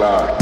Bomber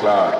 Claro.